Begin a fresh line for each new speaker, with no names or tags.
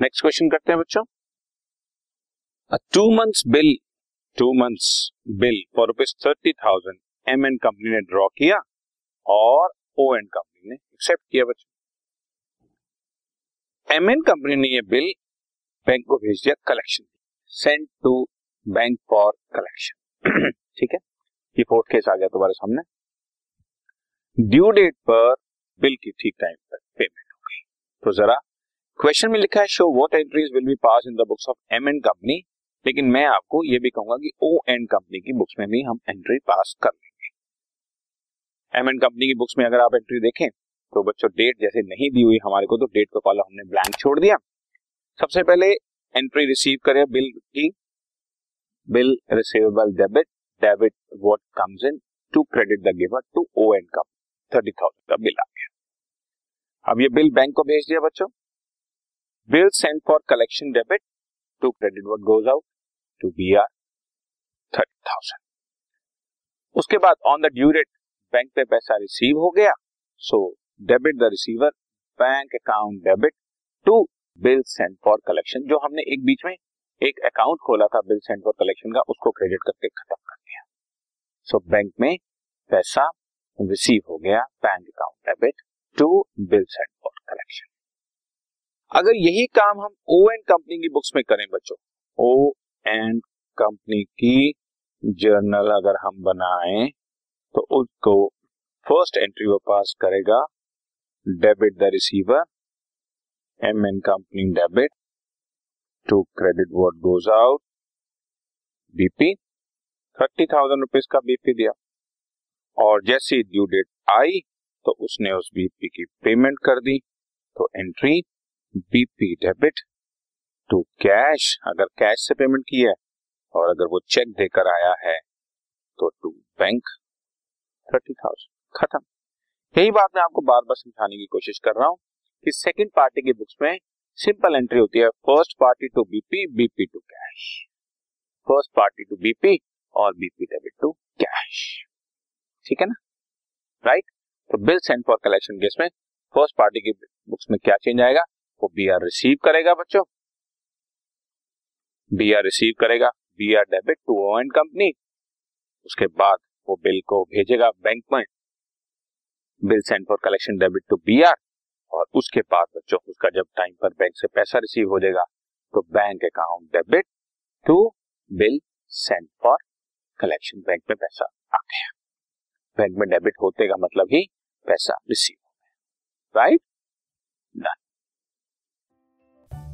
Next question करते हैं बच्चों। Two months bill two months bill for rupees thirty thousand M N company ने draw किया और ओ एन कंपनी ने एक्सेप्ट किया बच्चों। एम एन कंपनी ने ये बिल बैंक को भेज दिया collection send to bank for collection ठीक है? ये फोर्थ केस आ गया तुम्हारे सामने। ड्यू डेट पर बिल की ठीक टाइम पर पेमेंट हो गई। तो जरा क्वेश्चन में लिखा है show what entries will be pass in the books of M and company लेकिन मैं आपको ये भी कहूँगा कि ओ एंड कंपनी की बुक्स में भी हम एंट्री पास कर लेंगे। एम एंड कंपनी की बुक्स में अगर आप एंट्री देखें तो बच्चों डेट जैसे नहीं दी हुई हमारे को तो डेट का कॉलम हमने ब्लैंक छोड़ दिया। सबसे पहले एंट्री रिसीव करें बिल की। Bill receivable debit debit what comes in to credit the giver to O and company thirty thousand का बिल आ गया। अब ये बिल बैंक को भेज दिया बच्चों। Bill send for collection debit to credit what goes out to B R thirty thousand उसके बाद on the due date bank पे पैसा रिसीव हो गया so debit the receiver bank account debit to bill send for collection जो हमने एक बीच में एक अकाउंट खोला था बिल सेंड फॉर कलेक्शन का उसको क्रेडिट करके खत्म कर दिया। सो so, बैंक में पैसा रिसीव हो गया bank account debit to bill send for collection अगर यही काम हम ओ एंड कंपनी की बुक्स में करें बच्चों ओ एंड कंपनी की जर्नल अगर हम बनाएँ तो उसको फ़र्स्ट एंट्री वो पास करेगा debit the receiver M N company debit to credit what goes out BP thirty thousand rupees का बीपी दिया। और जैसी ड्यू डेट आई तो उसने उस बीपी की पेमेंट कर दी। तो entry BP debit to cash, अगर कैश से पेमेंट की है और अगर वो चेक देकर आया है तो टू बैंक थर्टी थाउज़ेंड। खत्म। यही बात मैं आपको बार बार समझाने की कोशिश कर रहा हूँ कि सेकंड पार्टी की बुक्स में सिंपल एंट्री होती है first party to BP BP to cash first party to BP और बीपी डेबिट टू कैश ठीक है ना? Right right? तो bill send for collection case में फ़र्स्ट पार्टी की बुक्स में क्या चेंज आएगा? वो बी आर रिसीव करेगा बच्चों। बी आर रिसीव करेगा। B R debit to O and company उसके बाद वो बिल को भेजेगा बैंक में। Bill send for collection debit to B R और उसके बाद बच्चों, उसका जब टाइम पर बैंक से पैसा रिसीव हो जाएगा तो bank account debit to bill send for collection bank में पैसा आ गया। बैंक में डेबिट होते का मतलब ही पैसा रिसीव हो गया। Right